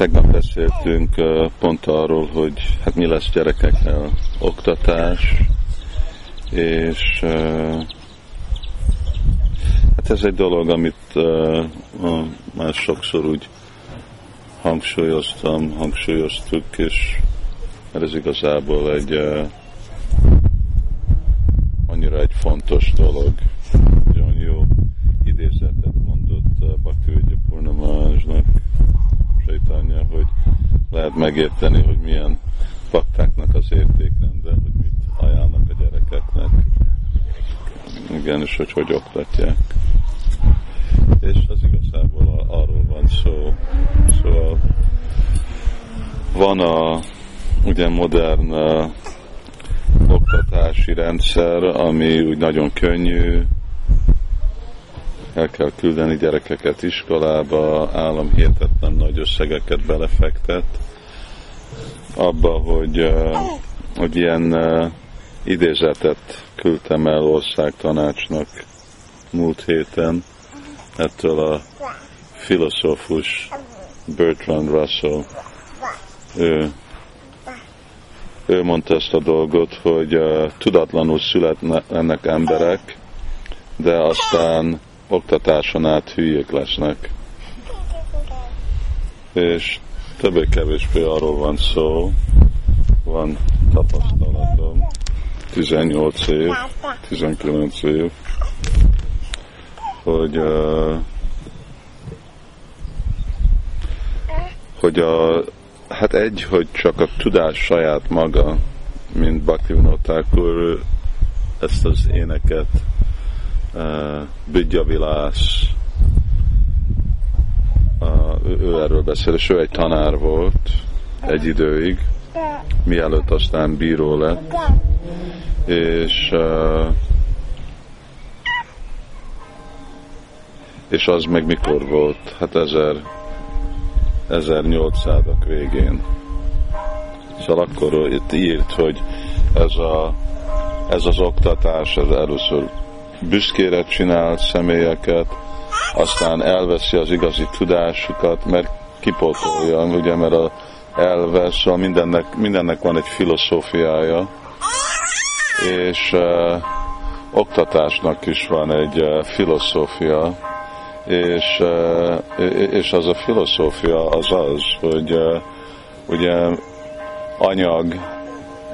tegnap beszéltünk pont arról, hogy hát mi lesz gyerekeknél oktatás, és hát ez egy dolog, amit már sokszor úgy hangsúlyoztam, hangsúlyoztuk, és ez igazából egy annyira egy fontos dolog, nagyon jó idézetet mondott Bhakti Vidya Purnamásnak, Saitanya, hogy lehet megérteni, hogy milyen baktáknak az értékrende, hogy mit ajánlnak a gyerekeknek. Igen, és hogy hogy oktatják. És az igazából arról van szó. Szóval van a ugye modern oktatási rendszer, ami úgy nagyon könnyű, el kell küldeni gyerekeket iskolába, állam hihetetlen nagy összegeket belefektet abba, hogy, hogy ilyen idézetet küldtem el országtanácsnak múlt héten ettől a filozófus Bertrand Russell. Ő, ő mondta ezt a dolgot, hogy uh, tudatlanul születnek emberek, de aztán oktatáson át hülyék lesznek. És többé-kevésbé arról van szó, van tapasztalatom, 18 év, 19 év, hogy uh, hogy a, hát egy, hogy csak a tudás saját maga, mint Bhaktivinoda Thakur ezt az éneket uh, Bidya Vilász ő, erről beszél, és ő egy tanár volt egy időig, mielőtt aztán bíró lett, és uh, és az meg mikor volt? Hát ezer, 1800-ak végén. Szóval akkor itt írt, hogy ez, a, ez az oktatás, ez először büszkére csinál személyeket, aztán elveszi az igazi tudásukat, mert kipótolja, ugye, mert a elvesz, szóval mindennek, mindennek van egy filozófiája, és uh, oktatásnak is van egy uh, filozófia, és, uh, és az a filozófia az az, hogy uh, ugye anyag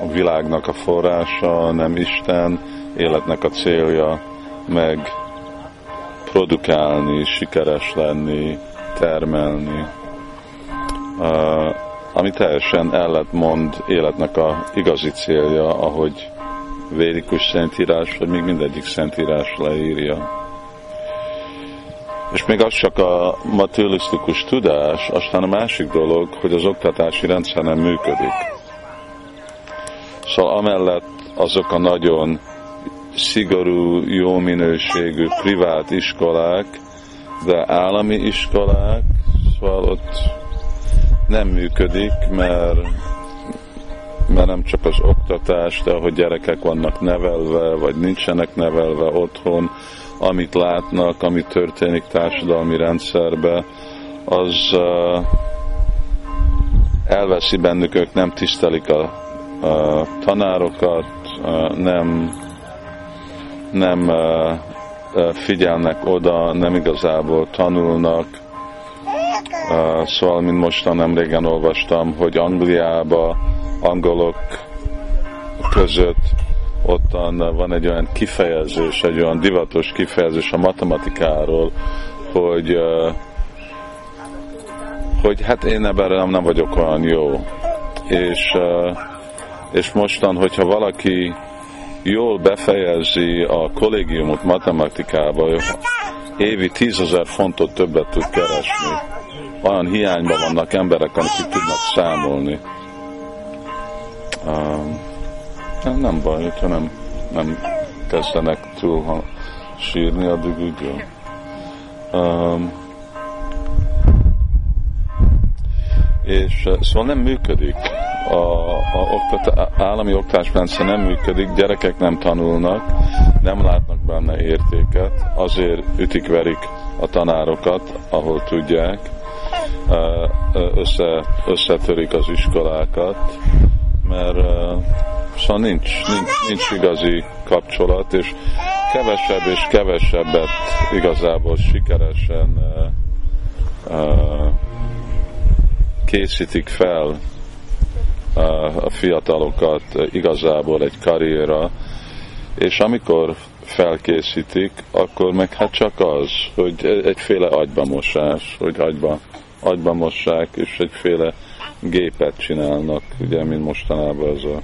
a világnak a forrása, nem Isten, életnek a célja, meg produkálni, sikeres lenni, termelni, ami teljesen elletmond életnek a igazi célja, ahogy védikus szentírás, vagy még mindegyik szentírás leírja. És még az csak a materialisztikus tudás, aztán a másik dolog, hogy az oktatási rendszer nem működik. Szóval amellett azok a nagyon szigorú, jó minőségű privát iskolák, de állami iskolák, szóval ott nem működik, mert, mert nem csak az oktatás, de ahogy gyerekek vannak nevelve, vagy nincsenek nevelve otthon, amit látnak, ami történik társadalmi rendszerbe, az uh, elveszi bennük, ők nem tisztelik a, a tanárokat, uh, nem nem figyelnek oda, nem igazából tanulnak. Szóval, mint mostan nem régen olvastam, hogy Angliába angolok között ottan van egy olyan kifejezés, egy olyan divatos kifejezés a matematikáról, hogy hogy hát én ebben nem, nem vagyok olyan jó. És, és mostan, hogyha valaki jól befejezi a kollégiumot matematikába, évi tízezer fontot többet tud keresni. Olyan hiányban vannak emberek, akik tudnak számolni. Um, nem, nem baj, hogyha nem, nem kezdenek túl ha sírni, addig úgy jó. Um, és szóval nem működik a, a oktat, állami oktatásrendszer nem működik, gyerekek nem tanulnak, nem látnak benne értéket, azért ütik-verik a tanárokat, ahol tudják, össze, összetörik az iskolákat, mert szóval nincs, nincs, nincs igazi kapcsolat, és kevesebb és kevesebbet igazából sikeresen készítik fel a fiatalokat igazából egy karriera, és amikor felkészítik, akkor meg hát csak az, hogy egyféle agybamosás, hogy agyba, agyba mossák, és egyféle gépet csinálnak, ugye, mint mostanában ez a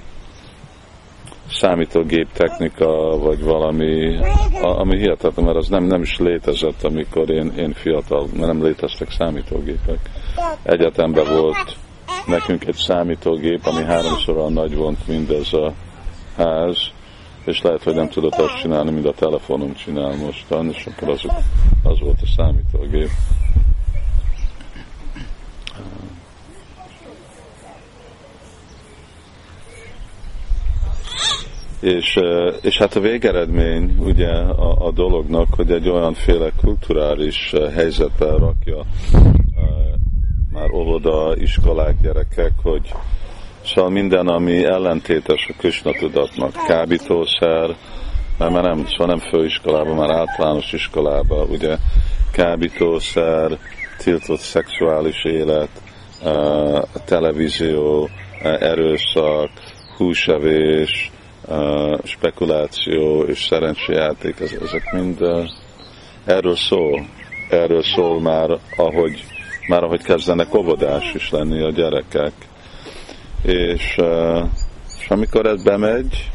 számítógép technika, vagy valami, ami hihetetlen, mert az nem, nem is létezett, amikor én, én fiatal, mert nem léteztek számítógépek. Egyetemben volt nekünk egy számítógép, ami háromszor nagy volt, mint ez a ház, és lehet, hogy nem tudott azt csinálni, mint a telefonunk csinál mostan, és akkor az, az volt a számítógép. És, és hát a végeredmény ugye a, a dolognak, hogy egy olyanféle kulturális helyzetbe rakja már óvoda, iskolák, gyerekek, hogy szóval minden, ami ellentétes a Krishna tudatnak, kábítószer, mert már nem, szóval nem főiskolában, már általános iskolában, ugye kábítószer, tiltott szexuális élet, televízió, erőszak, húsevés, spekuláció és szerencsejáték, ezek mind erről szól. Erről szól már, ahogy, már ahogy kezdenek óvodás is lenni a gyerekek. És, és amikor ez bemegy,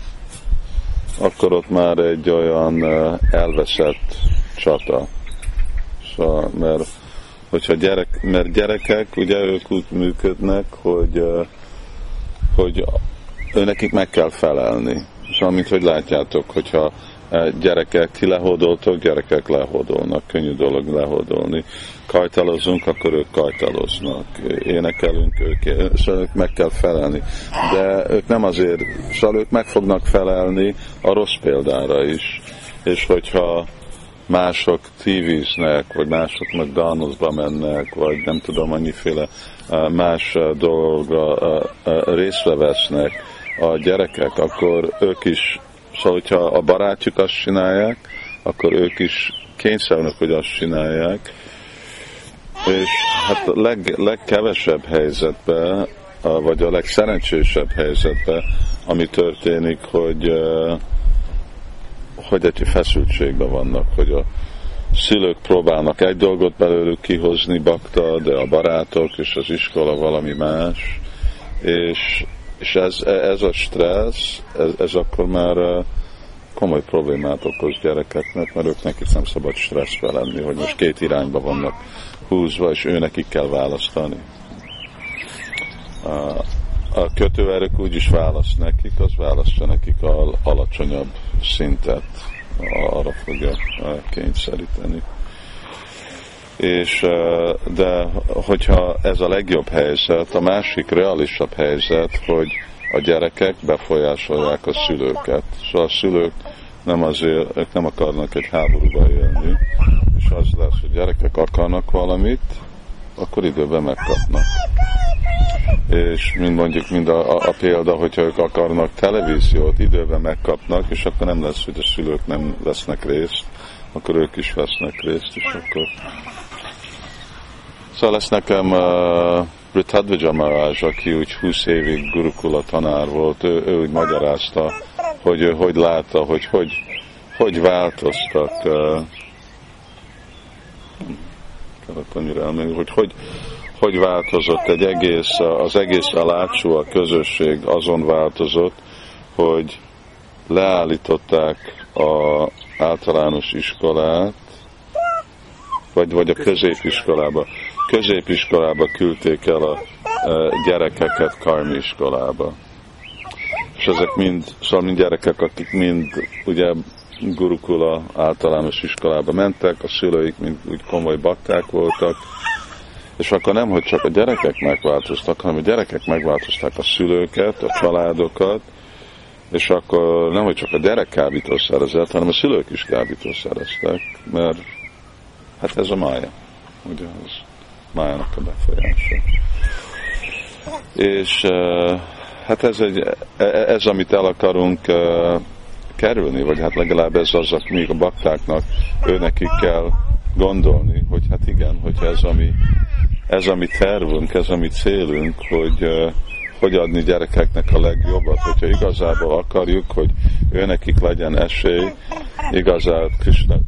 akkor ott már egy olyan elveszett csata. Szóval, mert hogyha gyerek, mert gyerekek, ugye ők úgy működnek, hogy, hogy nekik meg kell felelni. És amint hogy látjátok, hogyha gyerekek, ti lehódoltok, gyerekek lehódolnak, könnyű dolog lehódolni. Kajtalozunk, akkor ők kajtaloznak. Énekelünk, ők, szóval ők meg kell felelni. De ők nem azért, szóval ők meg fognak felelni a rossz példára is. És hogyha mások tívíznek, vagy mások McDonald'sba mennek, vagy nem tudom, annyiféle e, más dolga e, részre vesznek, a gyerekek, akkor ők is, szóval hogyha a barátjuk azt csinálják, akkor ők is kényszerülnek, hogy azt csinálják, és hát a leg, legkevesebb helyzetben, vagy a legszerencsésebb helyzetben, ami történik, hogy, hogy egy feszültségben vannak, hogy a szülők próbálnak egy dolgot belőlük kihozni bakta, de a barátok és az iskola valami más, és és ez, ez a stressz, ez, ez akkor már komoly problémát okoz gyerekeknek, mert ők nekik nem szabad stresszbe lenni, hogy most két irányba vannak húzva, és ő nekik kell választani. A, a kötőerők úgy is választ nekik, az választja nekik a alacsonyabb szintet, arra fogja kényszeríteni és de hogyha ez a legjobb helyzet, a másik realisabb helyzet, hogy a gyerekek befolyásolják a szülőket. Szóval a szülők nem azért, ők nem akarnak egy háborúba élni, és az lesz, hogy gyerekek akarnak valamit, akkor időben megkapnak. És mind mondjuk, mind a, a, a példa, hogyha ők akarnak televíziót, időben megkapnak, és akkor nem lesz, hogy a szülők nem vesznek részt, akkor ők is vesznek részt, és akkor Szóval lesz nekem uh, Brit Maharaj, aki úgy 20 évig gurukula tanár volt, ő, ő úgy magyarázta, hogy ő hogy látta, hogy hogy, hogy változtak uh, elmenni, hogy, hogy hogy változott egy egész, az egész alácsú, a közösség azon változott, hogy leállították a általános iskolát, vagy, vagy a középiskolába középiskolába küldték el a gyerekeket karmi iskolába. És ezek mind, szóval mind gyerekek, akik mind ugye gurukula általános iskolába mentek, a szülőik mind úgy komoly bakták voltak, és akkor nem, hogy csak a gyerekek megváltoztak, hanem a gyerekek megváltozták a szülőket, a családokat, és akkor nem, hogy csak a gyerek kábítószerezett, hanem a szülők is kábítószereztek, mert hát ez a mája. Ugye, ez májának a befolyása. És hát ez, egy, e, e, ez amit el akarunk kerülni, vagy hát legalább ez az, még a baktáknak őnekik kell gondolni, hogy hát igen, hogy ez ami, ez ami tervünk, ez ami célunk, hogy hogy adni gyerekeknek a legjobbat, hogyha igazából akarjuk, hogy őnekik legyen esély igazán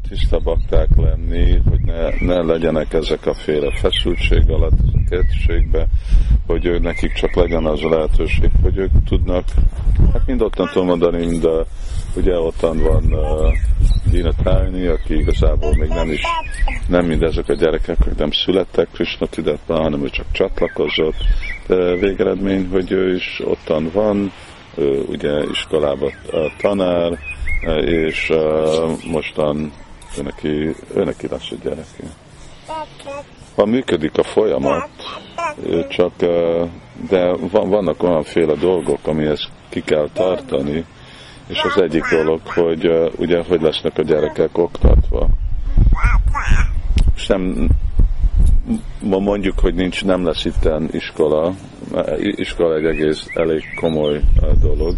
tiszta bakták lenni, hogy ne, ne legyenek ezek a féle feszültség alatt, értségbe, hogy ő nekik csak legyen az a lehetőség, hogy ők tudnak, hát mind ottan tudom mondani, mind a, ugye ottan van uh, Dina Tárni, aki igazából még nem is, nem mind ezek a gyerekek, hogy nem születtek Krishna tudatban, hanem ő csak csatlakozott, végeredmény, hogy ő is ottan van, ő ugye iskolában tanár, és mostan ő neki, lesz a gyereke. Ha működik a folyamat, csak, de van, vannak olyanféle dolgok, amihez ki kell tartani, és az egyik dolog, hogy ugye, hogy lesznek a gyerekek oktatva. És nem, ma mondjuk, hogy nincs, nem lesz itten iskola, iskola egy egész elég komoly dolog,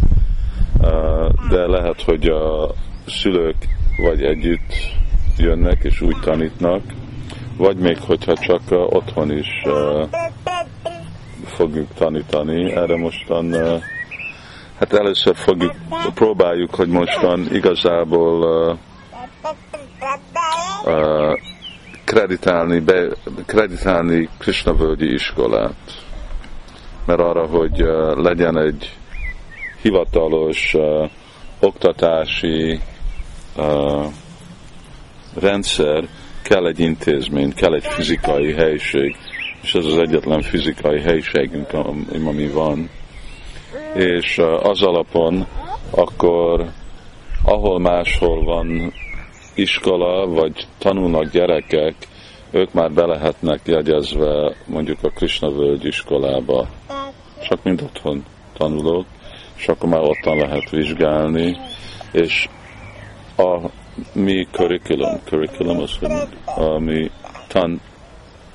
de lehet, hogy a szülők vagy együtt jönnek és úgy tanítnak, vagy még hogyha csak otthon is fogjuk tanítani, erre mostan hát először fogjuk, próbáljuk, hogy mostan igazából kreditálni, be, kreditálni Krishna völgyi iskolát. Mert arra, hogy legyen egy hivatalos uh, oktatási uh, rendszer, kell egy intézmény, kell egy fizikai helység, és ez az egyetlen fizikai helységünk, ami van. És uh, az alapon akkor, ahol máshol van iskola, vagy tanulnak gyerekek, ők már be lehetnek jegyezve mondjuk a Krishna völgy iskolába, csak mint otthon tanulók, és akkor már ottan lehet vizsgálni, és a mi curriculum, curriculum az, hogy a mi tan,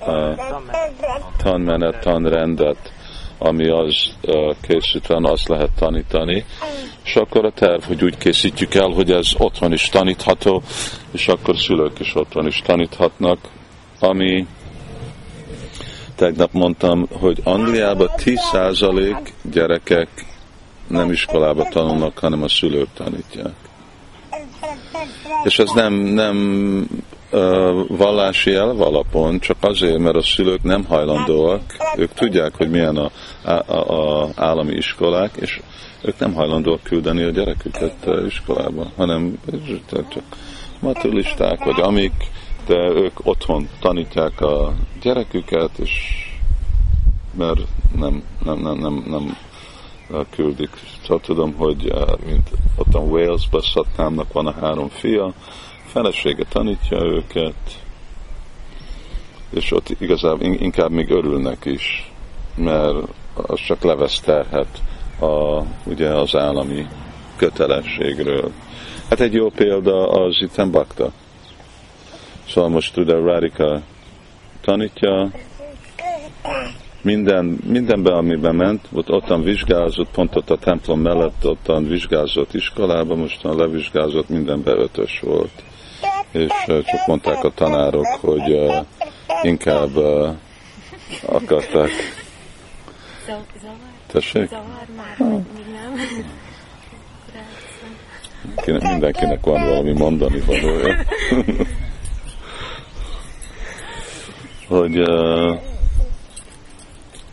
uh, tanmenet, tanrendet, ami az uh, készítve, azt lehet tanítani, és akkor a terv, hogy úgy készítjük el, hogy ez otthon is tanítható, és akkor szülők is otthon is taníthatnak, ami tegnap mondtam, hogy Angliában 10% gyerekek nem iskolába tanulnak, hanem a szülők tanítják. És ez nem, nem vallási elv alapon, csak azért, mert a szülők nem hajlandóak, ők tudják, hogy milyen a, a, a állami iskolák, és ők nem hajlandóak küldeni a gyereküket iskolába, hanem csak maturisták, vagy amik, de ők otthon tanítják a gyereküket, és mert nem, nem, nem, nem, nem küldik. Szóval tudom, hogy mint ott a Walesban Szatnámnak van a három fia, felesége tanítja őket, és ott igazából inkább még örülnek is, mert az csak levesz terhet a, ugye az állami kötelességről. Hát egy jó példa az itt Bakta. Szóval most ugye Radika tanítja, minden, mindenben, amiben ment, ott ottan vizsgázott, pont ott a templom mellett ottan vizsgázott iskolába, mostan levizsgázott, mindenben ötös volt. És csak mondták a tanárok, hogy uh, inkább uh, akarták. Tessék? Mindenkinek van valami mondani valója. hogy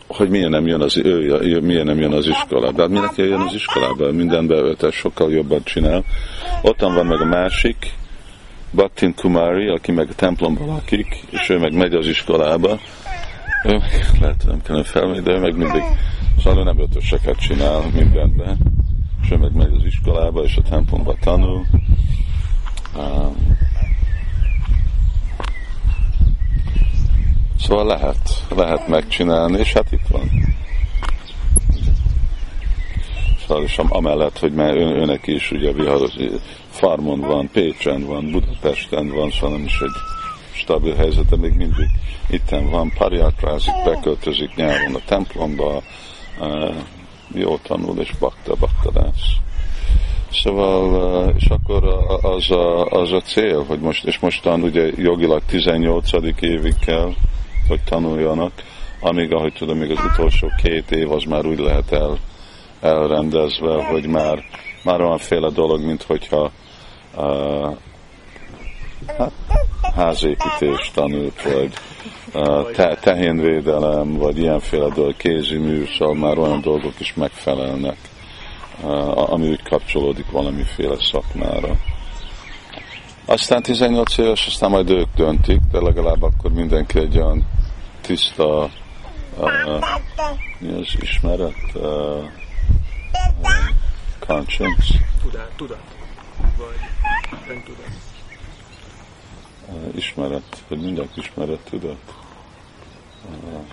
hogy milyen nem jön az, ő, milyen nem jön az iskolába. Hát mindenki jön az iskolába, mindenben ötes sokkal jobban csinál. Ottan van meg a másik, Bhaktin Kumari, aki meg a templomban lakik, és ő meg megy az iskolába. Ő meg, lehet, nem kellene felmenni, de ő meg mindig, szóval ő nem ötöseket csinál mindenben. És ő meg megy az iskolába, és a templomba tanul. Um, Szóval lehet, lehet megcsinálni, és hát itt van. És amellett, hogy már ön, önnek is ugye viharos, Farmon van, Pécsen van, Budapesten van, szóval nem is egy stabil helyzet, de még mindig itten van, pariátrázik, beköltözik nyáron a templomba, jó tanul és bakta, bakta lesz. Szóval, és akkor az a, az a cél, hogy most, és mostan ugye jogilag 18. évig kell, hogy tanuljanak, amíg, ahogy tudom, még az utolsó két év az már úgy lehet el, elrendezve, hogy már, már olyanféle dolog, mint hogyha uh, hát, házépítés tanult, vagy uh, te, tehénvédelem, vagy ilyenféle dolog, kézi mű, szóval már olyan dolgok is megfelelnek, uh, ami úgy kapcsolódik valamiféle szakmára. Aztán 18 éves, aztán majd ők döntik, de legalább akkor mindenki egy olyan tiszta uh, mi az ismeret? Uh, conscience? Tudat, tudat. Vagy tudat. Uh, ismeret, vagy mindenki ismeret tudat. Uh,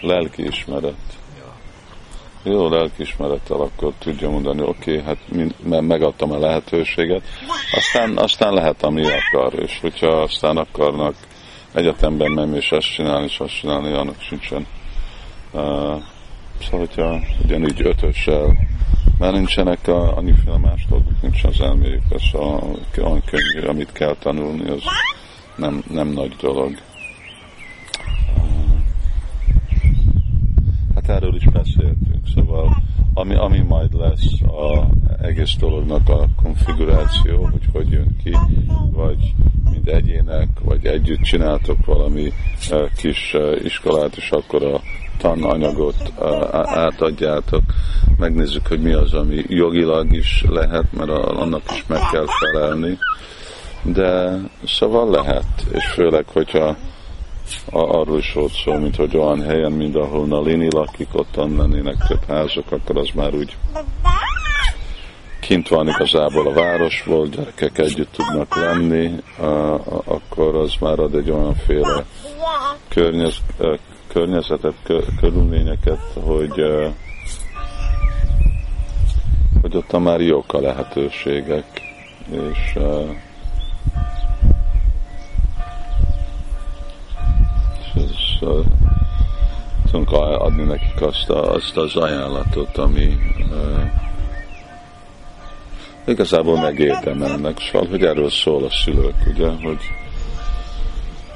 lelki ismeret. Ja. Jó lelkiismerettel akkor tudja mondani, oké, okay, hát mind, megadtam a lehetőséget, aztán, aztán lehet, ami akar, és hogyha aztán akarnak egyetemben menni és ezt csinálni, és azt csinálni, annak sincsen. Uh, szóval, hogyha ugyanígy ötössel, már nincsenek a, annyiféle más dolgok, nincs az elméjük, ez a, olyan könnyű, amit kell tanulni, az nem, nem nagy dolog. Hát erről is beszéltünk, szóval ami, ami majd lesz a egész dolognak a konfiguráció, hogy hogy jön ki, vagy mind egyének, vagy együtt csináltok valami kis iskolát, és akkor a tananyagot átadjátok, megnézzük, hogy mi az, ami jogilag is lehet, mert annak is meg kell felelni, de szóval lehet, és főleg, hogyha arról is volt szó, mint hogy olyan helyen, mint ahol Nalini lakik, ott lennének több házak, akkor az már úgy kint van igazából a városból, gyerekek együtt tudnak lenni, akkor az már ad egy olyanféle környez, környezetet, körülményeket, hogy, hogy ott már jók a lehetőségek, és tudunk adni nekik azt, a, azt az ajánlatot, ami uh, igazából megérdemelnek. Szóval, hogy erről szól a szülők, ugye, hogy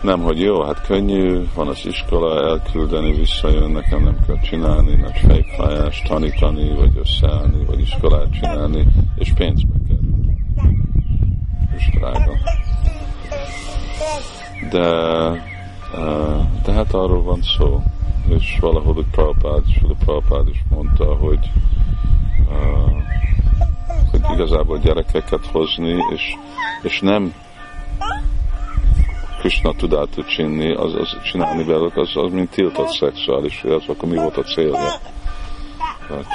nem, hogy jó, hát könnyű, van az iskola, elküldeni, visszajön, nekem nem kell csinálni, nagy fejfájás, tanítani, vagy összeállni, vagy iskolát csinálni, és pénzbe kerül. És drága. De, de hát arról van szó, és valahol a Prabhupád, a Prabhupád is mondta, hogy, uh, hogy igazából gyerekeket hozni, és, és nem Krishna tudátot csinálni, az, az csinálni velük, az, az mint tiltott szexuális, az akkor mi volt a célja?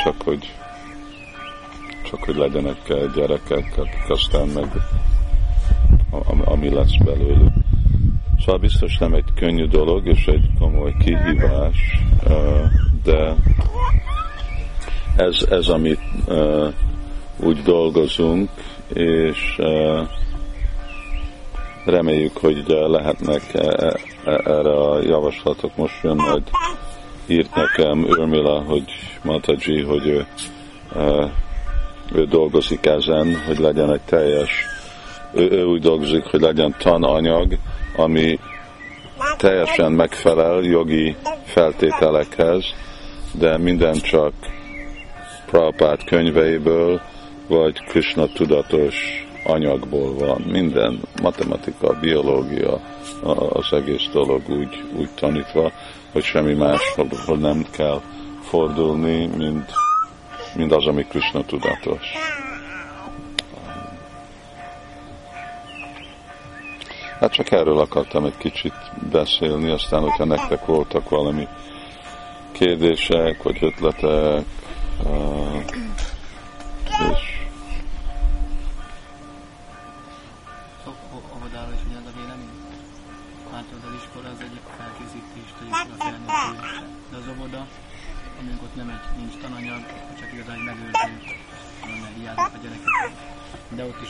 Csak hogy csak hogy legyenek gyerekek, akik aztán meg ami lesz belőlük. Szóval biztos nem egy könnyű dolog, és egy komoly kihívás, de ez, ez amit úgy dolgozunk, és reméljük, hogy lehetnek e, e, erre a javaslatok. Most jön majd írt nekem Örmila, hogy Mataji, hogy ő, ő dolgozik ezen, hogy legyen egy teljes, ő, ő úgy dolgozik, hogy legyen tananyag, ami teljesen megfelel jogi feltételekhez, de minden csak Prabhupát könyveiből, vagy Krishna tudatos anyagból van. Minden matematika, biológia, az egész dolog úgy, úgy tanítva, hogy semmi máshoz nem kell fordulni, mint, mint az, ami Krishna tudatos. Hát csak erről akartam egy kicsit beszélni, aztán, hogyha nektek voltak valami kérdések, vagy ötletek, és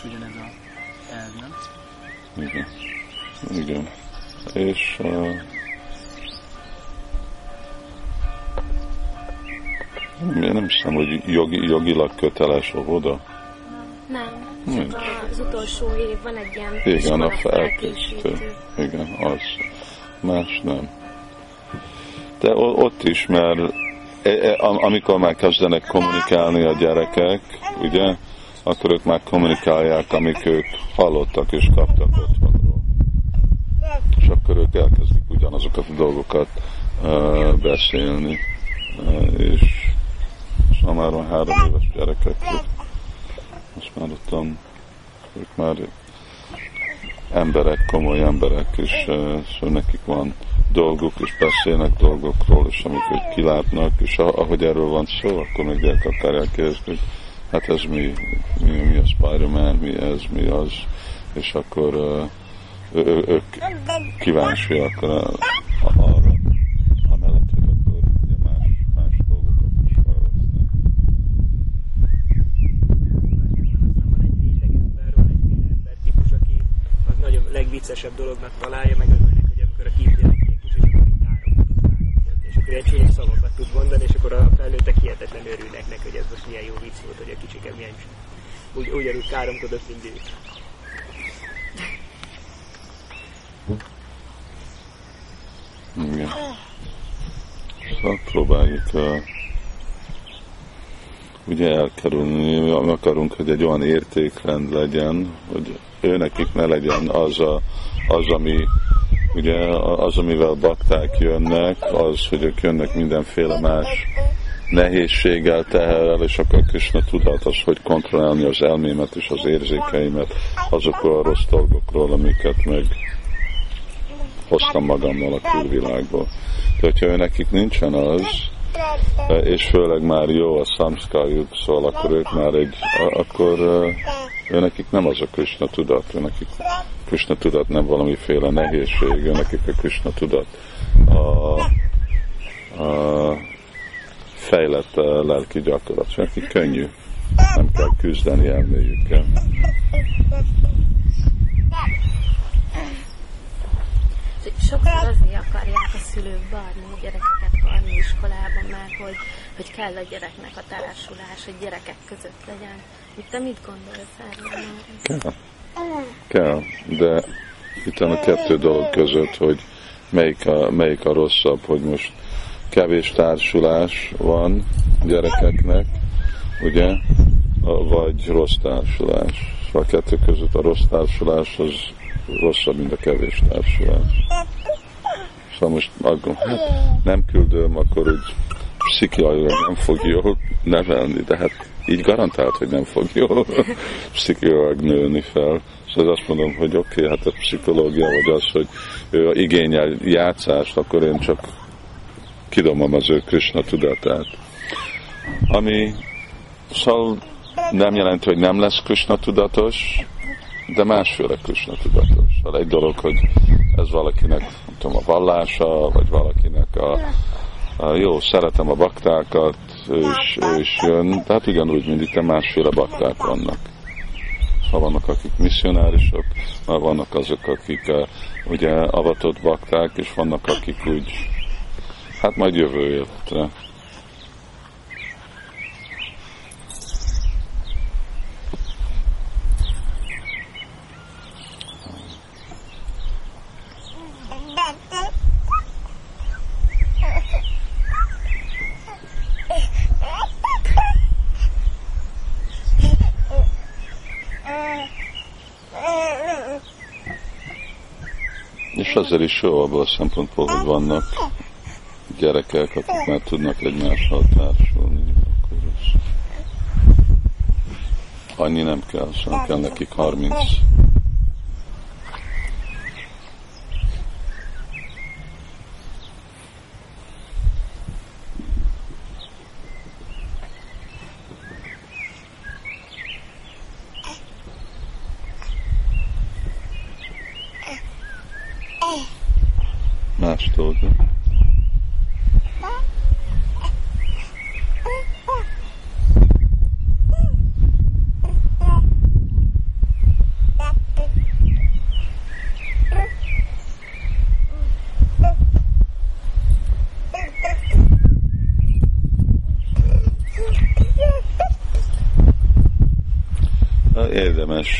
is ugyanez a elv, nem? Igen. Igen. És uh, én nem hiszem, hogy jogi, jogilag köteles óvoda. Nem, Nincs. az utolsó év van egy ilyen Igen, a felkészítő. Igen, az. Más nem. De ott is, mert e- e- am- amikor már kezdenek kommunikálni a gyerekek, ugye, akkor ők már kommunikálják, amik ők hallottak és kaptak otthonról. És akkor ők elkezdik ugyanazokat a dolgokat uh, beszélni. Uh, és, és már van három éves gyerekek, most már ottan ők már emberek, komoly emberek, és uh, szóval nekik van dolgok, és beszélnek dolgokról, és amik ők kilátnak, és ahogy erről van szó, akkor meg el akarják kérdezni, hogy hát ez mi, mi, mi a Spider-Man, mi ez, mi az, és akkor uh, ő, ők kíváncsiak uh, arra, amellett, hogy akkor ugye más, más dolgokat is felvesznek. Van egy réteg ember, van egyféle ember típus, aki az nagyon legviccesebb dolognak találja, meg örülnek, hogy amikor a kisgyerekek és akkor így egy csúnya szavakat tud mondani, és akkor a felnőttek hihetetlenül örülnek neki, hogy ez most milyen jó vicc volt, hogy a kicsike milyen úgy, ugyanúgy káromkodott, mint ő. Igen. Szóval próbáljuk uh, ugye elkerülni, akarunk, hogy egy olyan értékrend legyen, hogy őnekik ne legyen az, a, az ami ugye az, amivel bakták jönnek, az, hogy ők jönnek mindenféle más nehézséggel, teherrel, és akkor Krishna tudat az, hogy kontrollálni az elmémet és az érzékeimet azokról a rossz dolgokról, amiket meg hoztam magammal a külvilágból. De hogyha ő nekik nincsen az, és főleg már jó a szamszkájuk, szóval akkor ők már egy, akkor ő nekik nem az a Krishna tudat, ő nekik Krishna tudat nem valamiféle nehézség, ő nekik a Krishna tudat. A, a fejlett uh, lelki gyakorlat, nekik könnyű, nem kell küzdeni elméjükkel. Sokszor akarják a szülők beadni a gyerekeket iskolában, mert hogy, hogy kell a gyereknek a társulás, hogy gyerekek között legyen. Itt te mit gondolsz erről? Kell. De itt a kettő dolog között, hogy melyik a, melyik a rosszabb, hogy most kevés társulás van gyerekeknek, ugye, vagy rossz társulás. A kettő között a rossz társulás az rosszabb, mint a kevés társulás. Szóval most aggom, hát nem küldöm, akkor úgy pszichiailag nem fog jól nevelni, de hát így garantált, hogy nem fog jól pszichiailag nőni fel. Szóval azt mondom, hogy oké, okay, hát a pszichológia, vagy az, hogy ő igényel játszást, akkor én csak kidomom az ő Krishna tudatát. Ami szóval nem jelenti, hogy nem lesz Krishna tudatos, de másféle Krishna tudatos. Szóval egy dolog, hogy ez valakinek tudom, a vallása, vagy valakinek a, a jó, szeretem a baktákat, ő is jön, tehát ugyanúgy, mint itt másféle bakták vannak. Ha vannak, akik misszionárisok, már vannak azok, akik uh, ugye avatott bakták, és vannak, akik úgy, hát majd jövő életre. Azért is jó abban a szempontból, hogy vannak gyerekek, akik már tudnak egymással társulni. Akkor ez annyi nem kell, szóval kell nekik 30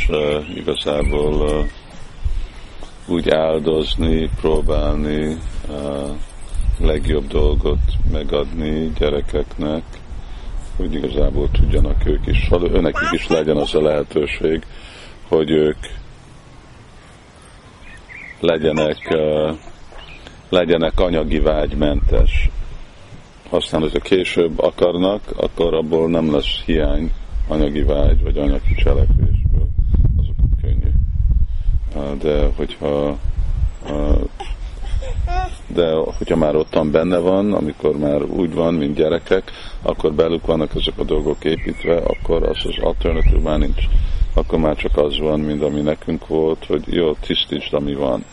uh, igazából uh, úgy áldozni, próbálni uh, legjobb dolgot megadni gyerekeknek, hogy igazából tudjanak ők is, önekik is legyen az a lehetőség, hogy ők legyenek, legyenek anyagi vágymentes. Aztán, hogyha később akarnak, akkor abból nem lesz hiány anyagi vágy, vagy anyagi cselekvésből. Azok könnyű. Uh, de hogyha de hogyha már ottan benne van, amikor már úgy van, mint gyerekek, akkor belük vannak ezek a dolgok építve, akkor az az alternatív már nincs. Akkor már csak az van, mint ami nekünk volt, hogy jó, tisztítsd, ami van.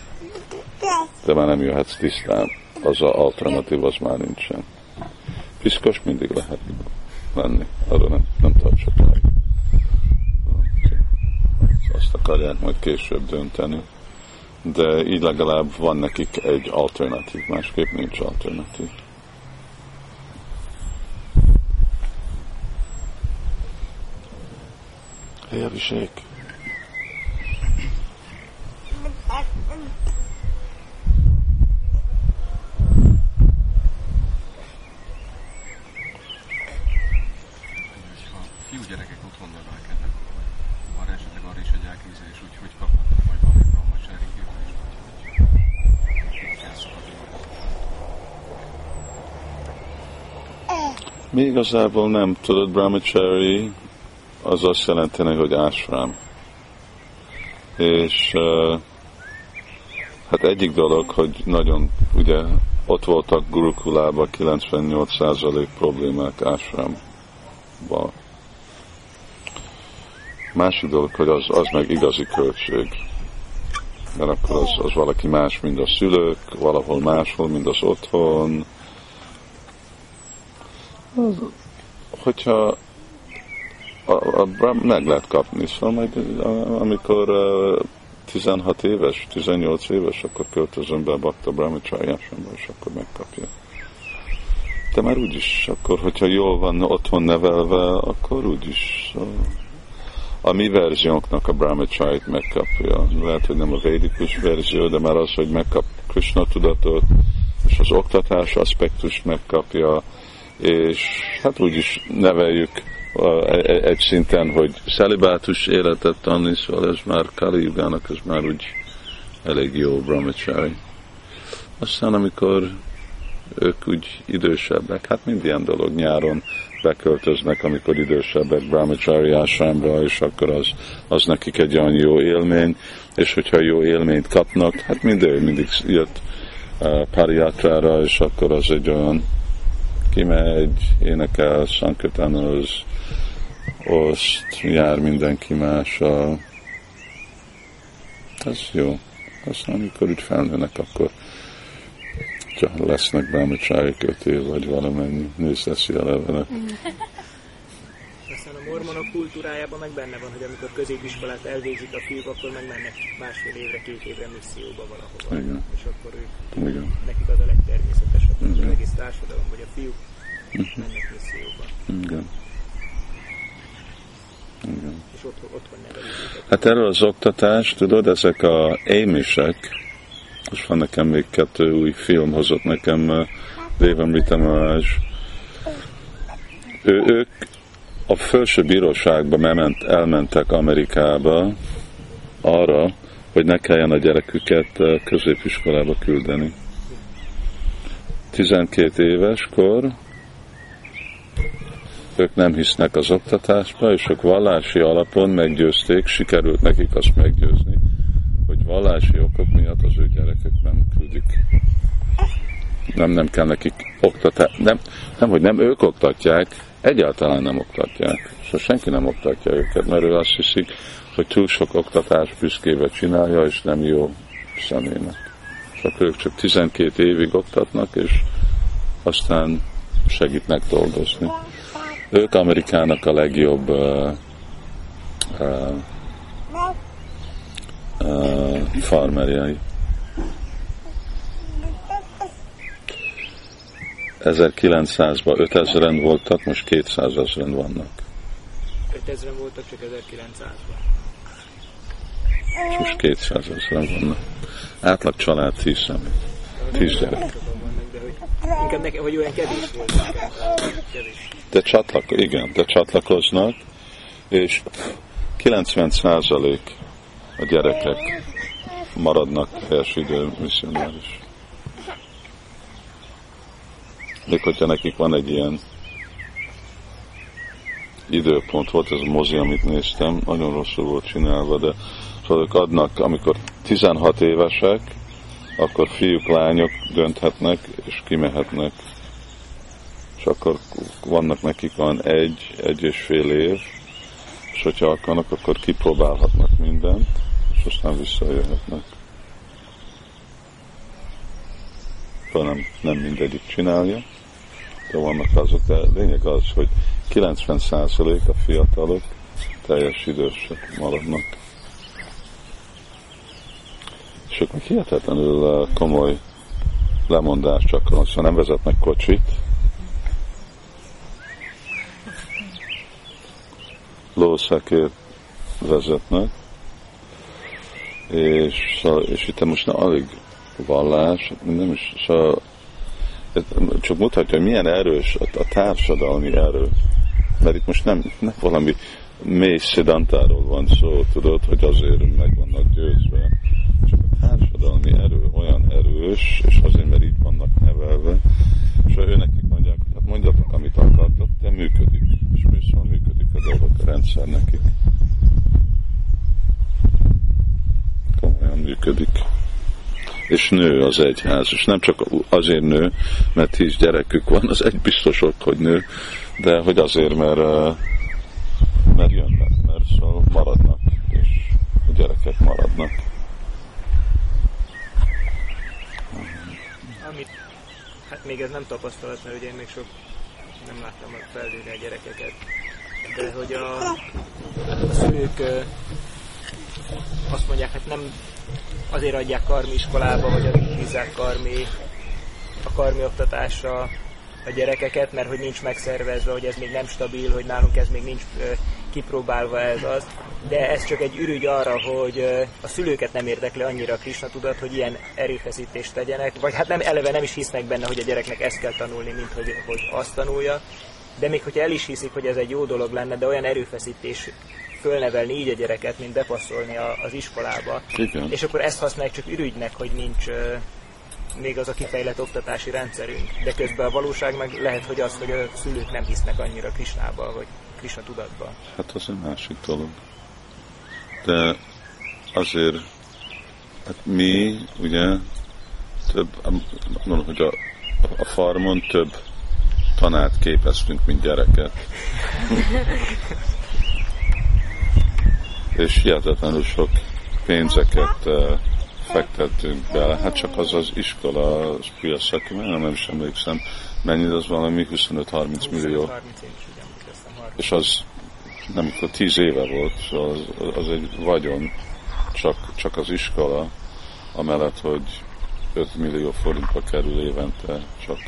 De már nem jöhetsz tisztán. Az az alternatív, az már nincsen. Piszkos mindig lehet lenni. Arra nem, nem tartsak meg. Azt akarják majd később dönteni de így legalább van nekik egy alternatív, másképp nincs alternatív. Hey. fiú gyerekek otthon nevelkednek, van esetleg arra is egy elképzelés, hogy hogy kaphatnak majd valami brahmacsári képzést, vagy hogy kell szokatni Mi igazából nem tudod, brahmachari az azt jelenteni, hogy ásrám. És uh, hát egyik dolog, hogy nagyon ugye ott voltak Gurukulában 98% problémák ásrámban. Másik dolog, hogy az, az meg igazi költség. Mert akkor az, az valaki más, mint a szülők, valahol máshol, mint az otthon. Az, hogyha a, a, a, meg lehet kapni, szóval majd a, amikor uh, 16 éves, 18 éves, akkor költözöm be a Bakta Brahmacharya és akkor megkapja. De már úgyis, akkor, hogyha jól van otthon nevelve, akkor úgyis uh, a mi verziónknak a brahmacsáit megkapja. Lehet, hogy nem a védikus verzió, de már az, hogy megkap Krishna tudatot, és az oktatás aspektust megkapja, és hát úgyis neveljük egy szinten, hogy szelibátus életet tanni, szóval ez már Kali Yugának, ez már úgy elég jó brahmachari. Aztán amikor ők úgy idősebbek, hát mind ilyen dolog nyáron beköltöznek, amikor idősebbek brahmachari ásámra, és akkor az, az nekik egy olyan jó élmény, és hogyha jó élményt kapnak, hát mindig, mindig jött uh, pariátrára, és akkor az egy olyan kimegy, énekel, sankötanoz, oszt, jár mindenki mással. Ez jó. Aztán amikor úgy felnőnek, akkor ha lesznek brahmacsári kötél, vagy valamennyi nősz teszi a levelet. Mormonok kultúrájában meg benne van, hogy amikor középiskolát elvégzik a fiúk, akkor meg mennek másfél évre, két évre misszióba valahova. Igen. És akkor ők, Igen. nekik az a legtermészetesebb, hogy az Igen. egész társadalom, vagy a fiúk mennek misszióba. Igen. Igen. És otthon, otthon nevelik. Hát erről az oktatás, tudod, ezek a émisek, most van nekem még kettő új film hozott nekem uh, Devam Ritamaraj. Ő, ők a felső bíróságba ment, elmentek Amerikába arra, hogy ne kelljen a gyereküket középiskolába küldeni. 12 éveskor ők nem hisznek az oktatásba, és ők vallási alapon meggyőzték, sikerült nekik azt meggyőzni, hogy vallási okok miatt az ő gyerekek nem küldik. Nem, nem kell nekik oktatás. Nem, nem, hogy nem ők oktatják, egyáltalán nem oktatják. Szóval senki nem oktatja őket, mert ő azt hiszik, hogy túl sok oktatás büszkével csinálja, és nem jó személynek. És ők csak 12 évig oktatnak, és aztán segítnek dolgozni. Ők Amerikának a legjobb uh, uh, uh, farmerjai. 1900-ban 5000-en voltak, most 200 ezeren vannak. 5000 voltak csak 1900-ban. és most 200 ezeren vannak. Átlag család 10 személy. Tíz gyerek. Inkább nekem, hogy olyan kevés volt. De csatlak, igen, de csatlakoznak, és 90% a gyerekek maradnak helyes idő misszionáris. Még hogyha nekik van egy ilyen időpont, volt ez a mozi, amit néztem, nagyon rosszul volt csinálva, de szóval ők adnak, amikor 16 évesek, akkor fiúk, lányok dönthetnek, és kimehetnek. És akkor vannak nekik van egy, egy és fél év, és hogyha akarnak, akkor kipróbálhatnak mindent, és aztán visszajöhetnek. Nem, nem mindegyik csinálja, de vannak azok, de lényeg az, hogy 90% a fiatalok teljes idősek maradnak. És ők meg hihetetlenül uh, komoly lemondás csak az, ha nem vezetnek kocsit, lószekért vezetnek, és, és itt most nem alig vallás, nem is, szóval csak mutatja, hogy milyen erős a, a társadalmi erő. Mert itt most nem, nem valami mély szidantáról van szó, tudod, hogy azért meg vannak győzve. Csak a társadalmi erő olyan erős, és azért, mert így vannak nevelve, és ő nekik mondják, hogy hát mondjatok, amit akartok, de működik. És mi működik a dolgok, a rendszer nekik. Komolyan működik és nő az egyház, és nem csak azért nő, mert tíz gyerekük van, az egy biztos ott, hogy nő, de hogy azért, mert, mert jönnek, mert szóval maradnak, és a gyerekek maradnak. Amit, hát még ez nem tapasztalat, mert ugye én még sok nem láttam felnőni a gyerekeket, de hogy a, a szülők ö, azt mondják, hát nem azért adják karmi iskolába, vagy azért bízzák karmi, a karmi oktatásra a gyerekeket, mert hogy nincs megszervezve, hogy ez még nem stabil, hogy nálunk ez még nincs kipróbálva ez az. De ez csak egy ürügy arra, hogy a szülőket nem érdekli annyira a Krishna tudat, hogy ilyen erőfeszítést tegyenek, vagy hát nem eleve nem is hisznek benne, hogy a gyereknek ezt kell tanulni, mint hogy, hogy azt tanulja. De még hogyha el is hiszik, hogy ez egy jó dolog lenne, de olyan erőfeszítés fölnevelni így a gyereket, mint bepasszolni a, az iskolába. Igen. És akkor ezt használják csak ürügynek, hogy nincs ö, még az a kifejlett oktatási rendszerünk. De közben a valóság meg lehet, hogy az, hogy a szülők nem hisznek annyira Krisnába, vagy Krishna tudatba. Hát az egy másik dolog. De azért, hát mi ugye több, mondom, hogy a, a farmon több tanát képeztünk, mint gyereket. És hihetetlenül sok pénzeket uh, fektettünk bele. Hát csak az az iskola, az Piaszaki, nem, nem is emlékszem, mennyi az valami 25-30 millió. 30 én is úgy emlékeztem, 30. És az nem akkor 10 éve volt, az, az egy vagyon, csak, csak az iskola, amellett, hogy 5 millió forintba kerül évente, csak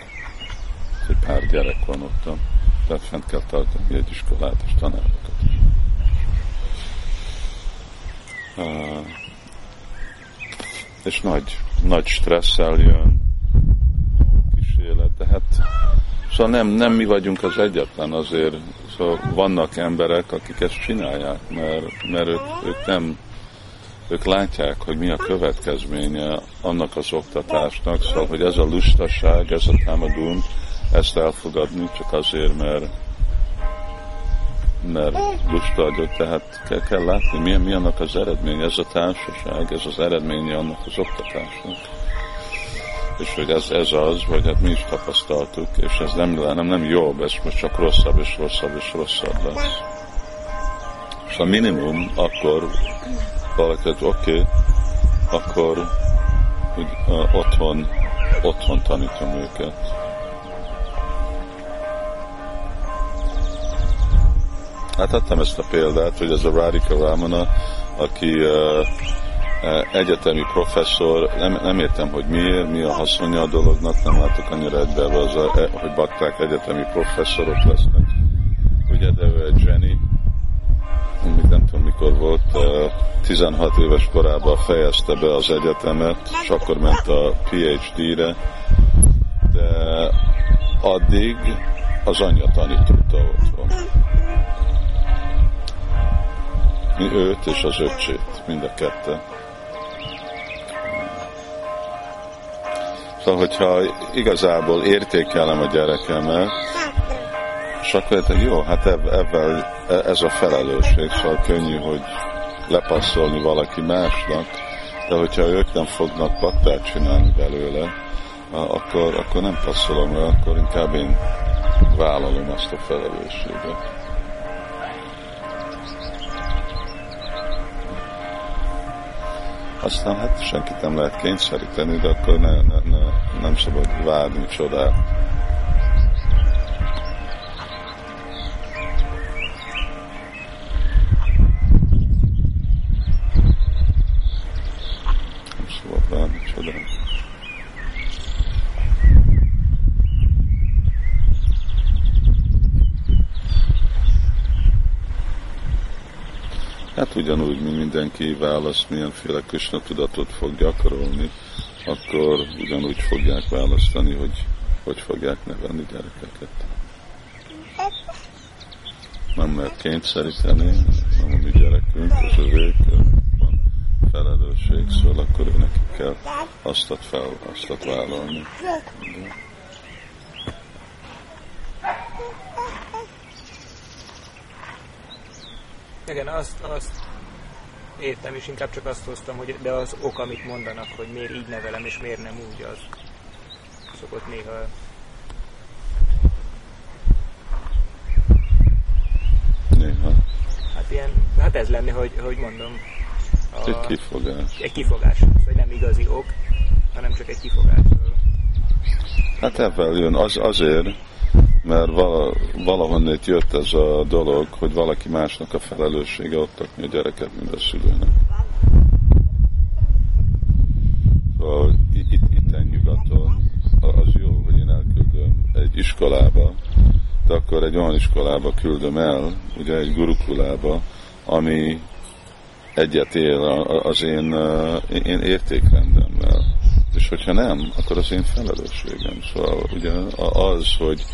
egy pár gyerek van ott, tehát fent kell tartani egy iskolát és tanárokat is. Uh, és nagy, nagy stresszel jön. Kísérlet, de hát szóval nem, nem mi vagyunk az egyetlen, azért. Szóval vannak emberek, akik ezt csinálják, mert, mert ők, ők nem ők látják, hogy mi a következménye annak az oktatásnak, szóval, hogy ez a lustaság, ez a támadunk, ezt elfogadni csak azért, mert mert lusta vagyok, tehát kell, kell látni, mi, mi annak az eredmény, ez a társaság, ez az eredménye annak az oktatásnak. És hogy ez, ez az, vagy hát mi is tapasztaltuk, és ez nem, nem, nem jobb, ez most csak rosszabb és rosszabb és rosszabb lesz. És a minimum akkor valaki, oké, okay, akkor hogy, uh, otthon, otthon tanítom őket. Hát adtam ezt a példát, hogy ez a Radhika Ramana, aki egyetemi professzor, nem, nem értem, hogy miért, mi a haszonja a dolognak, nem látok annyira egybe, az a, hogy bakták egyetemi professzorok lesznek. Ugye, de ő egy még nem tudom mikor volt, 16 éves korában fejezte be az egyetemet, és akkor ment a PhD-re, de addig az anyja tanította otthon. Mi őt és az öcsét, mind a kette. Szóval, hogyha igazából értékelem a gyerekemet, és akkor jó, hát ebben ez a felelősség, szóval könnyű, hogy lepasszolni valaki másnak, de hogyha ők nem fognak pattát csinálni belőle, akkor, akkor nem passzolom akkor inkább én vállalom azt a felelősséget. Aztán hát senkit nem lehet kényszeríteni, de akkor ne, ne, ne, nem szabad várni csodát. Mint mindenki választ, milyenféle Krishna tudatot fog gyakorolni, akkor ugyanúgy fogják választani, hogy hogy fogják nevelni gyerekeket. Nem mert kényszeríteni, nem a mi gyerekünk, az övék, van felelősség, szóval akkor neki kell azt fel, azt vállalni. Igen, azt, azt értem, és inkább csak azt hoztam, hogy de az ok, amit mondanak, hogy miért így nevelem, és miért nem úgy, az szokott néha Néha. Hát ilyen, hát ez lenne, hogy, hogy mondom. A, egy kifogás. Egy kifogás, hogy nem igazi ok, hanem csak egy kifogás. Hát ebben jön, az, azért, mert vala, valahonnét jött ez a dolog, hogy valaki másnak a felelőssége oktatni a gyereket, mint a szülőnek. Szóval itt, itt nyugaton az jó, hogy én elküldöm egy iskolába, de akkor egy olyan iskolába küldöm el, ugye egy gurukulába, ami egyet él az én, én értékrendemmel. És hogyha nem, akkor az én felelősségem. Szóval ugye az, hogy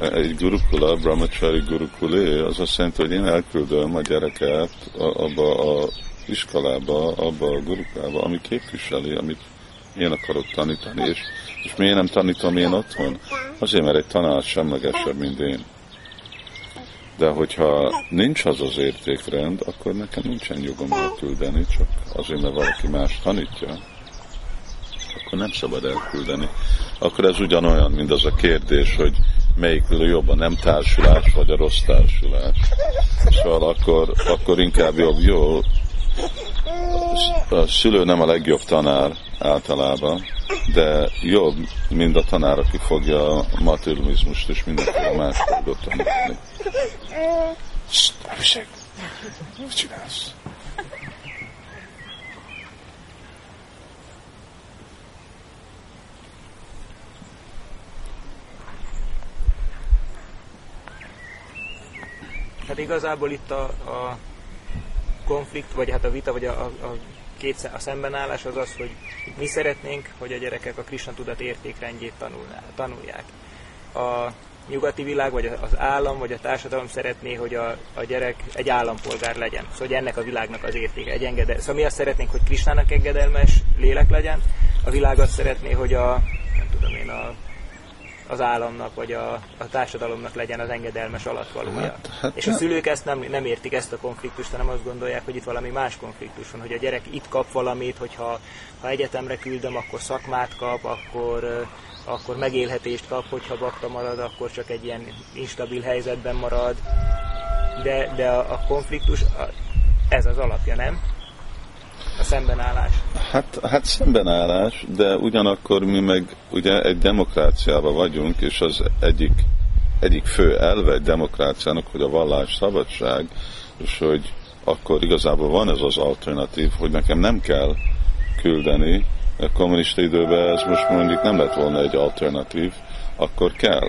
egy gurukula, brahmachari gurukulé, az azt jelenti, hogy én elküldöm a gyereket abba a iskolába, abba a gurukába, ami képviseli, amit én akarok tanítani, és, és miért nem tanítom én otthon? Azért, mert egy tanár semlegesebb, mint én. De hogyha nincs az az értékrend, akkor nekem nincsen jogom elküldeni, csak azért, mert valaki más tanítja, akkor nem szabad elküldeni. Akkor ez ugyanolyan, mint az a kérdés, hogy melyik jobb a nem társulás, vagy a rossz társulás. Szóval akkor, akkor inkább jobb, jó, a szülő nem a legjobb tanár általában, de jobb, mint a tanár, aki fogja a materializmust és mindenféle más dolgot tanítani. Szt, mit csinálsz? Hát igazából itt a, a konflikt, vagy hát a vita, vagy a, a, a két, a szembenállás az az, hogy mi szeretnénk, hogy a gyerekek a Krishna tudat értékrendjét tanulják. A nyugati világ, vagy az állam, vagy a társadalom szeretné, hogy a, a gyerek egy állampolgár legyen. Szóval, hogy ennek a világnak az értéke, egy engedel. Szóval mi azt szeretnénk, hogy Krisnának engedelmes lélek legyen, a világ azt szeretné, hogy a, nem tudom én, a az államnak vagy a, a társadalomnak legyen az engedelmes alatvalója. Hát, hát, és a szülők ezt nem, nem értik ezt a konfliktust, hanem azt gondolják, hogy itt valami más konfliktus van, hogy a gyerek itt kap valamit, hogyha ha egyetemre küldöm, akkor szakmát kap, akkor, akkor megélhetést kap, hogyha bakta marad, akkor csak egy ilyen instabil helyzetben marad. De, de a, a konfliktus, ez az alapja, nem? A szembenállás? Hát, hát szembenállás, de ugyanakkor mi meg ugye egy demokráciában vagyunk, és az egyik, egyik fő elve egy demokráciának, hogy a vallás szabadság, és hogy akkor igazából van ez az alternatív, hogy nekem nem kell küldeni, a kommunista időben ez most mondjuk nem lett volna egy alternatív, akkor kell.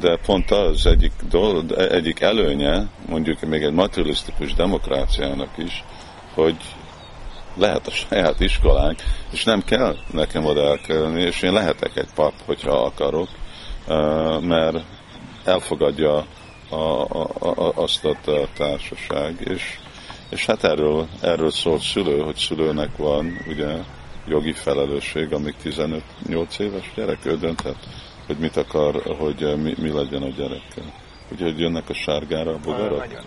de pont az egyik, dolog, egyik előnye, mondjuk még egy materialisztikus demokráciának is, hogy lehet a saját iskolánk, és nem kell nekem oda elkerülni, és én lehetek egy pap, hogyha akarok, mert elfogadja a, a, a, azt a társaság, és, és hát erről, erről szól szülő, hogy szülőnek van ugye jogi felelősség, amíg 15-8 éves gyerek, ő dönthet, hogy mit akar, hogy mi, mi legyen a gyerekkel. Úgyhogy jönnek a sárgára a bogarak? Nagyon.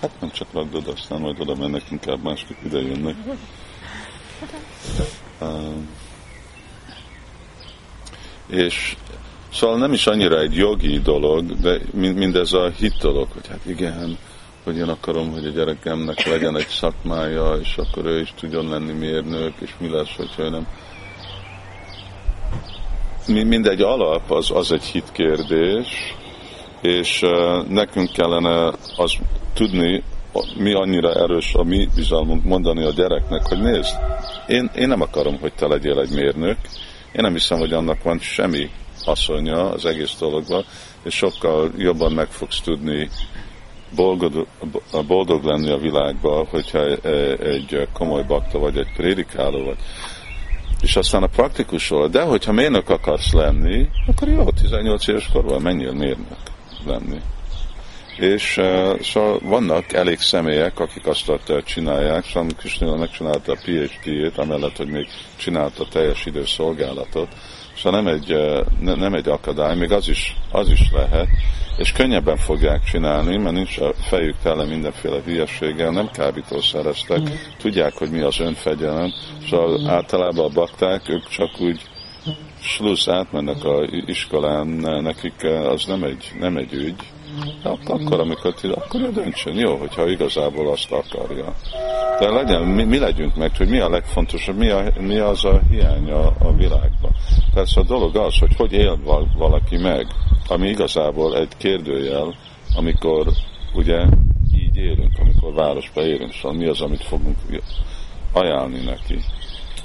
Hát nem csak ragdod, aztán majd oda mennek, inkább másképp ide jönnek. És szóval nem is annyira egy jogi dolog, de mindez a hit dolog, hogy hát igen, hogy én akarom, hogy a gyerekemnek legyen egy szakmája, és akkor ő is tudjon lenni mérnök, és mi lesz, hogyha ő nem. Mindegy alap az, az egy hitkérdés, és uh, nekünk kellene az tudni, mi annyira erős a mi bizalmunk mondani a gyereknek, hogy nézd, én, én nem akarom, hogy te legyél egy mérnök, én nem hiszem, hogy annak van semmi haszonja az egész dologban, és sokkal jobban meg fogsz tudni boldog, boldog lenni a világban, hogyha egy komoly bakta vagy, egy prédikáló vagy. És aztán a praktikusról, de hogyha mérnök akarsz lenni, akkor jó, 18 éves korban menjél mérnök lenni. És uh, szóval vannak elég személyek, akik azt uh, csinálják, szóval Kristina megcsinálta a PhD-ét, amellett, hogy még csinálta teljes idős szolgálatot, szóval nem egy, ne, nem egy akadály, még az is, az is lehet, és könnyebben fogják csinálni, mert nincs a fejük tele mindenféle hülyességgel, nem kábítószereztek, tudják, hogy mi az önfegyelem, szóval általában a bakták, ők csak úgy slusz átmennek a iskolán, nekik az nem egy, nem egy ügy, akkor, amikor ti, akkor ő döntsön, jó, hogyha igazából azt akarja. De legyen, mi, mi legyünk meg, hogy mi a legfontosabb, mi, a, mi az a hiány a, a világban. Persze a dolog az, hogy hogy él valaki meg, ami igazából egy kérdőjel, amikor ugye így élünk, amikor városba élünk, szóval mi az, amit fogunk ajánlni neki.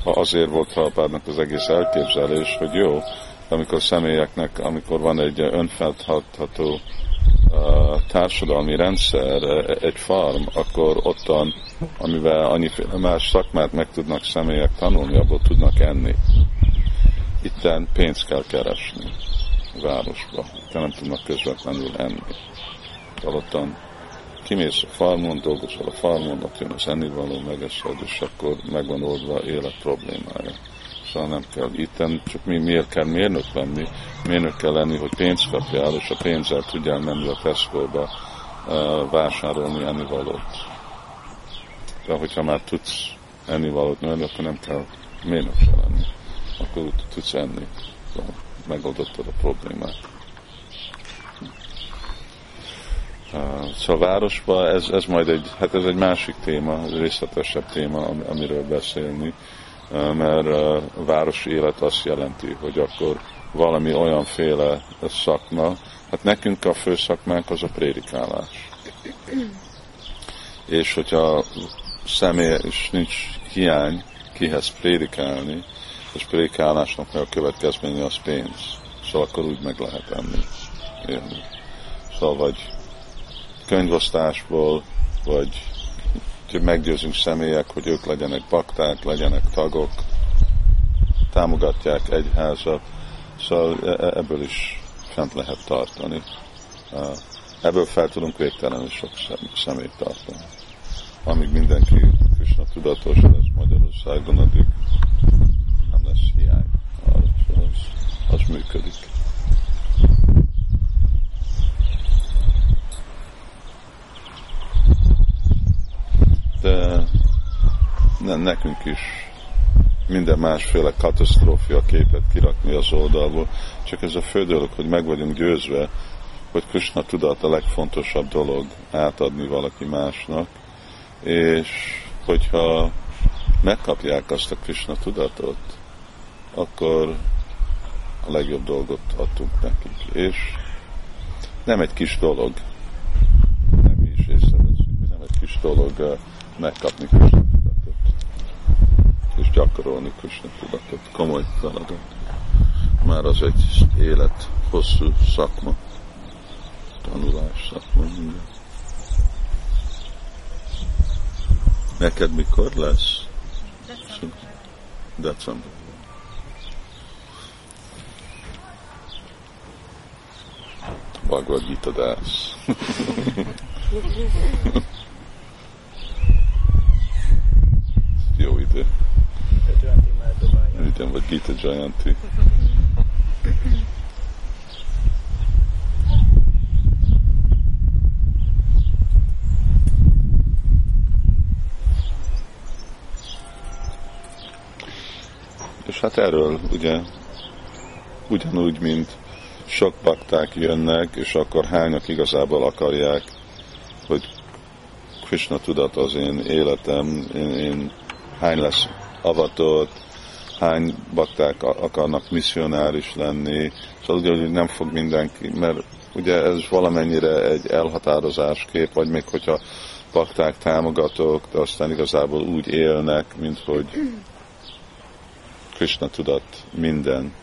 Azért volt Prabhupádnak az egész elképzelés, hogy jó, amikor személyeknek, amikor van egy társadalmi rendszer, egy farm, akkor ottan, amivel annyiféle más szakmát meg tudnak személyek tanulni, abból tudnak enni. Itten pénzt kell keresni városba. Itten nem tudnak közvetlenül enni. Alottan kimész a farmon, dolgozol a farmon, ott jön az ennivaló, megeszed, és akkor megvan oldva élet problémája szóval nem kell itten, csak mi miért kell mérnök lenni? Mérnök kell lenni, hogy pénzt kapjál, és a pénzzel tudjál menni a Tesco-ba uh, vásárolni ennivalót. De hogyha már tudsz ennivalót nőni, akkor nem kell mérnök se lenni. Akkor tudsz enni. Megoldottad a problémát. Uh, szóval a városban ez, ez majd egy, hát ez egy másik téma, részletesebb téma, amiről beszélni mert a városi élet azt jelenti, hogy akkor valami olyanféle szakma, hát nekünk a fő szakmánk az a prédikálás. És hogyha személy és nincs hiány kihez prédikálni, és prédikálásnak a következménye az pénz. Szóval akkor úgy meg lehet enni. Élni. Szóval vagy könyvosztásból, vagy hogy meggyőzünk személyek, hogy ők legyenek bakták, legyenek tagok, támogatják egyházat, szóval e, e, ebből is fent lehet tartani. Ebből fel tudunk végtelenül sok szemét tartani. Amíg mindenki Krishna tudatos lesz Magyarországon, addig nem lesz hiány. Az, az működik. De ne, nekünk is minden másféle katasztrófia képet kirakni az oldalból, csak ez a fő dolog, hogy meg vagyunk győzve, hogy Krishna tudat a legfontosabb dolog átadni valaki másnak, és hogyha megkapják azt a Krishna tudatot, akkor a legjobb dolgot adtunk nekik. És nem egy kis dolog, nem mi is észreveszünk, nem egy kis dolog megkapni Krisna tudatot. És gyakorolni Krishna tudatot. Komoly feladat. Már az egy élet hosszú szakma, tanulás szakma, minden. Neked mikor lesz? December. Bhagavad Gita Das. Jó idő. Ötventi már Igen, vagy Gita Jayanti. És hát erről ugye ugyanúgy, mint sok bakták jönnek, és akkor hányak igazából akarják, hogy Krishna tudat az én életem, én, én hány lesz avatott, hány bakták akarnak misszionáris lenni, szóval ugye, hogy nem fog mindenki, mert ugye ez valamennyire egy elhatározás kép, vagy még hogyha bakták támogatók, de aztán igazából úgy élnek, mint hogy Krishna tudat minden.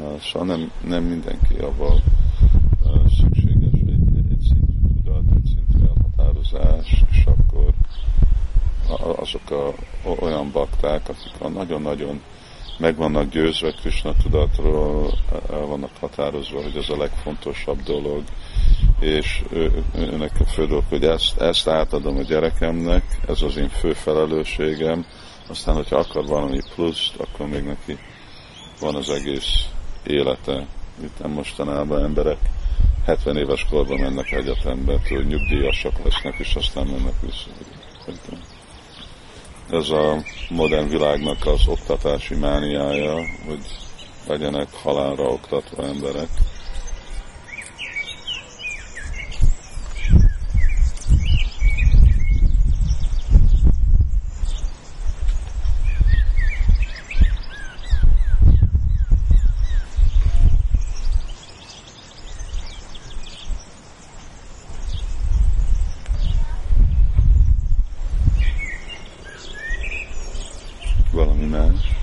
Uh, Szóval nem, nem mindenki avval uh, szükséges egy, egy szintű tudat, egy szintű elhatározás, és akkor a- azok a, olyan bakták, akik a nagyon-nagyon meg vannak győzve Krishna tudatról, el vannak határozva, hogy ez a legfontosabb dolog, és ő, őnek a fő dolog, hogy ezt, ezt átadom a gyerekemnek, ez az én fő felelősségem, aztán, hogyha akar valami pluszt, akkor még neki van az egész élete. Itt nem mostanában emberek 70 éves korban mennek egyetembe, hogy nyugdíjasak lesznek, és aztán mennek vissza. Szerintem. Ez a modern világnak az oktatási mániája, hogy legyenek halálra oktatva emberek. Valami más.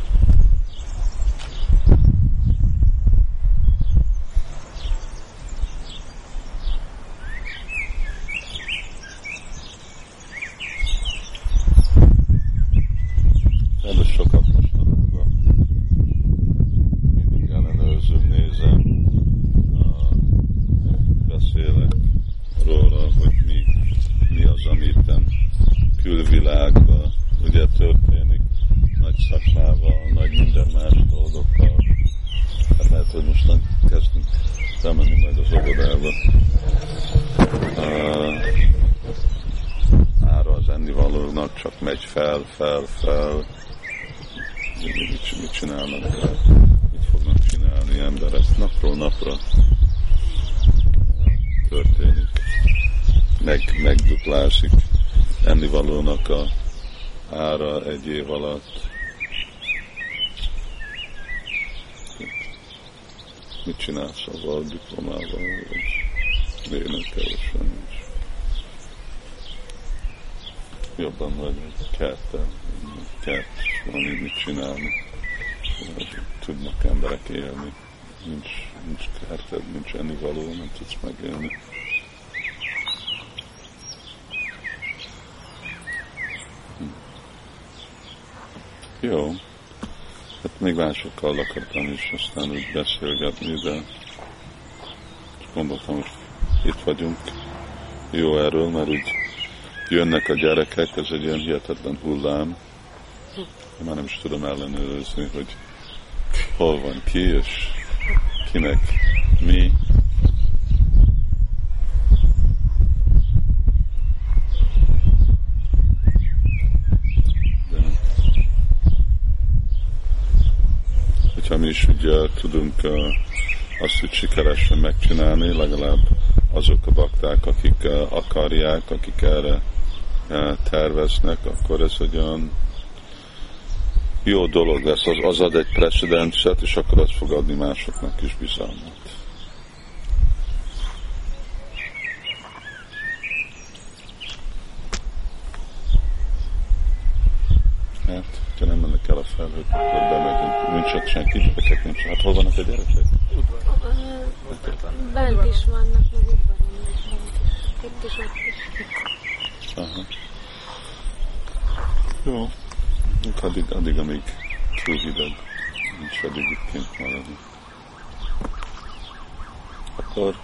Erről sokat mostanában mindig ellenőrzöm, nézem, a, beszélek róla, hogy mi, mi az, ami itten külvilágban ugye történik nagy szakmával, nagy minden más dolgokkal. Hát lehet, hogy most nem kezdünk bemenni majd óvodába. Uh, ára az ennivalónak csak megy fel, fel, fel. Mit, mit, csinálnak? Mit fognak csinálni emberek? Napról napra történik. Meg, megduplázik ennivalónak a ára egy év alatt. Mit csinálsz avval, diplomával, vagy énekelősen is? Jobban vagy egy kerttel, kert, valami mit csinálni. Tudnak emberek élni. Nincs, nincs kerted, nincs ennivaló, nem tudsz megélni. Jó. Hát még másokkal akartam is aztán úgy beszélgetni, de gondoltam, hogy itt vagyunk. Jó erről, mert úgy jönnek a gyerekek, ez egy ilyen hihetetlen hullám. Én már nem is tudom ellenőrizni, hogy hol van ki, és kinek mi. Hogyha mi is ugye tudunk azt, hogy sikeresen megcsinálni, legalább azok a bakták, akik akarják, akik erre terveznek, akkor ez egy olyan jó dolog lesz, az, az ad egy precedenset, és akkor az fog adni másoknak is bizalmat. Hát, fel, hogy akkor bemegyünk. Nincs ott senki, gyerekek nincs. Hát hol vannak a gyerekek? Udvaron. Bent is vannak, meg udvaron is. Itt is, ott is. Aha. Jó. Még Addig, addig, amíg túl hideg, nincs addig itt kint maradni. Akkor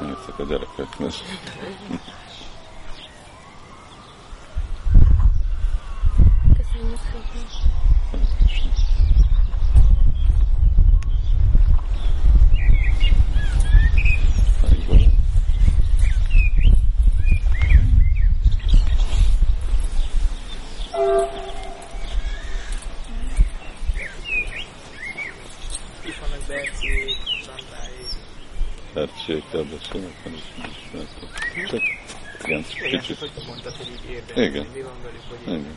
mondjátok a gyerekeknek. Köszönjük szépen. Alig van. Itt vannak Berciék, Szantáék. Hercségkel beszélnek, van is ismertek. Csak igen, Igen, kicsit. hogy mondtad, hogy így érdekel. Igen. Mi van velük, hogy Igen.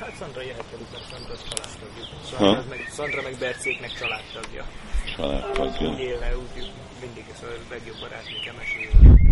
Hát Szandra jöhet velük, mert Szandra az családtagjuk. Szandra, Ha? meg, Szandra meg Berciéknek családtagja. Családtagja. Úgy él le, úgy mindig ez a legjobb barátnőke mesél.